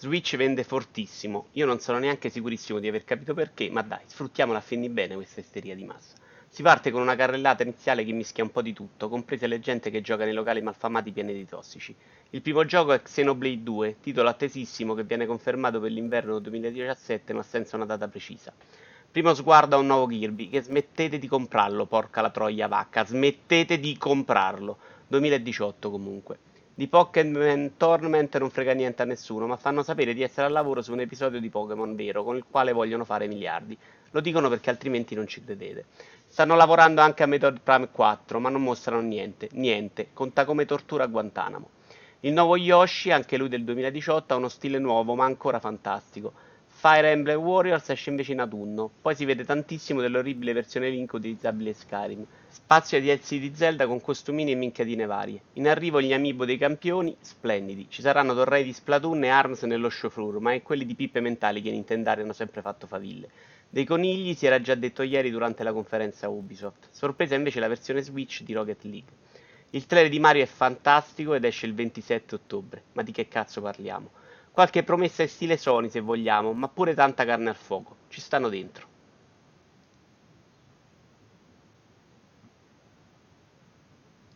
Switch vende fortissimo, io non sono neanche sicurissimo di aver capito perché, ma dai, sfruttiamola a finì bene questa isteria di massa. Si parte con una carrellata iniziale che mischia un po' di tutto, comprese le gente che gioca nei locali malfamati pieni di tossici. Il primo gioco è Xenoblade 2, titolo attesissimo che viene confermato per l'inverno 2017 ma senza una data precisa. Primo sguardo a un nuovo Kirby, che smettete di comprarlo, porca la troia vacca, smettete di comprarlo. 2018 comunque. Di Pokémon Tournament non frega niente a nessuno, ma fanno sapere di essere al lavoro su un episodio di Pokémon vero, con il quale vogliono fare miliardi. Lo dicono perché altrimenti non ci credete. Stanno lavorando anche a Metroid Prime 4, ma non mostrano niente, niente, conta come tortura a Guantanamo. Il nuovo Yoshi, anche lui del 2018, ha uno stile nuovo, ma ancora fantastico. Fire Emblem Warriors esce invece in autunno, poi si vede tantissimo dell'orribile versione Link utilizzabile Skyrim. Spazio ai DLC di Zelda con costumini e minchiatine varie. In arrivo gli amiibo dei campioni, splendidi. Ci saranno tornei di Splatoon e Arms nello show floor, ma è quelli di pippe mentali che Nintendari hanno sempre fatto faville. Dei conigli si era già detto ieri durante la conferenza Ubisoft. Sorpresa invece la versione Switch di Rocket League. Il trailer di Mario è fantastico ed esce il 27 ottobre. Ma di che cazzo parliamo? Qualche promessa in stile Sony se vogliamo, ma pure tanta carne al fuoco. Ci stanno dentro.